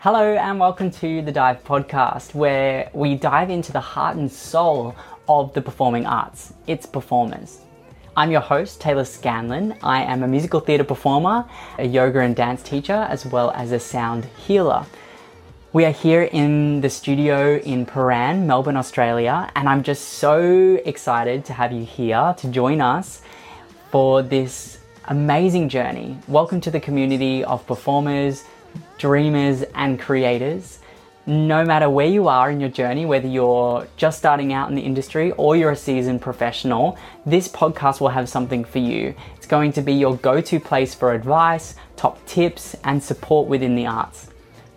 Hello, and welcome to the Dive Podcast, where we dive into the heart and soul of the performing arts, its performers. I'm your host, Taylor Scanlan. I am a musical theatre performer, a yoga and dance teacher, as well as a sound healer. We are here in the studio in Prahran, Melbourne, Australia, and I'm just so excited to have you here to join us for this amazing journey. Welcome to the community of performers, dreamers, and creators no matter where you are in your journey, whether you're just starting out in the industry or you're a seasoned professional, this podcast will have something for you. It's going to be your go to place for advice, top tips, and support within the arts.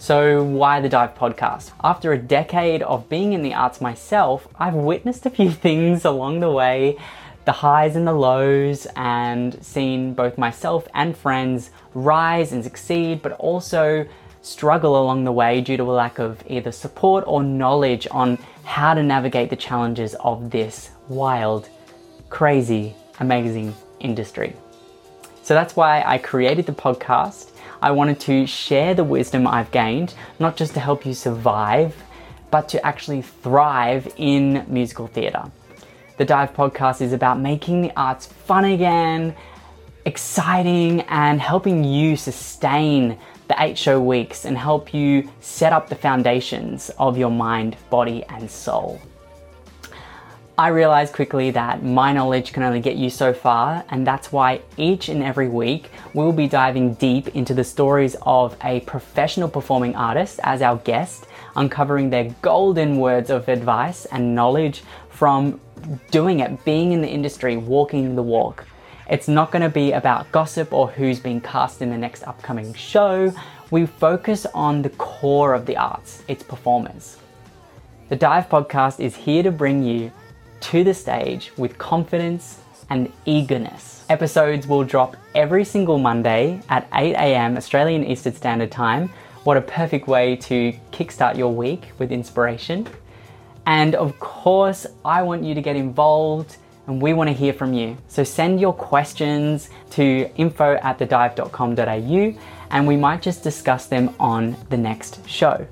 So, why the Dive Podcast? After a decade of being in the arts myself, I've witnessed a few things along the way the highs and the lows, and seen both myself and friends rise and succeed, but also struggle along the way due to a lack of either support or knowledge on how to navigate the challenges of this wild, crazy, amazing industry. So that's why I created the podcast. I wanted to share the wisdom I've gained, not just to help you survive, but to actually thrive in musical theatre. The Dive podcast is about making the arts fun again, exciting, and helping you sustain the eight show weeks and help you set up the foundations of your mind, body, and soul. I realized quickly that my knowledge can only get you so far, and that's why each and every week we'll be diving deep into the stories of a professional performing artist as our guest, uncovering their golden words of advice and knowledge from doing it, being in the industry, walking the walk. It's not going to be about gossip or who's being cast in the next upcoming show. We focus on the core of the arts, its performers. The Dive podcast is here to bring you to the stage with confidence and eagerness. Episodes will drop every single Monday at 8 a.m. Australian Eastern Standard Time. What a perfect way to kickstart your week with inspiration. And of course, I want you to get involved and we want to hear from you. So send your questions to info at thedive.com.au and we might just discuss them on the next show.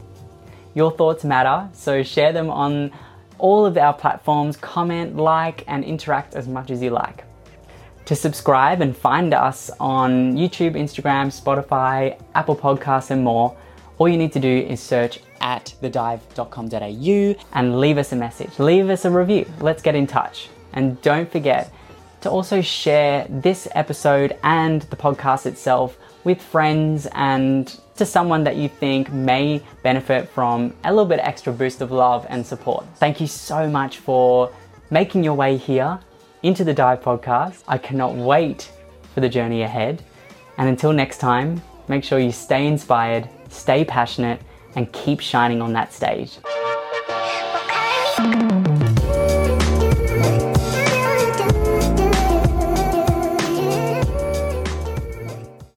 Your thoughts matter, so share them on all of our platforms, comment, like, and interact as much as you like. To subscribe and find us on YouTube, Instagram, Spotify, Apple Podcasts, and more, all you need to do is search at thedive.com.au and leave us a message. Leave us a review. Let's get in touch. And don't forget to also share this episode and the podcast itself with friends and to someone that you think may benefit from a little bit extra boost of love and support. Thank you so much for making your way here into the Dive podcast. I cannot wait for the journey ahead. And until next time, make sure you stay inspired, stay passionate, and keep shining on that stage.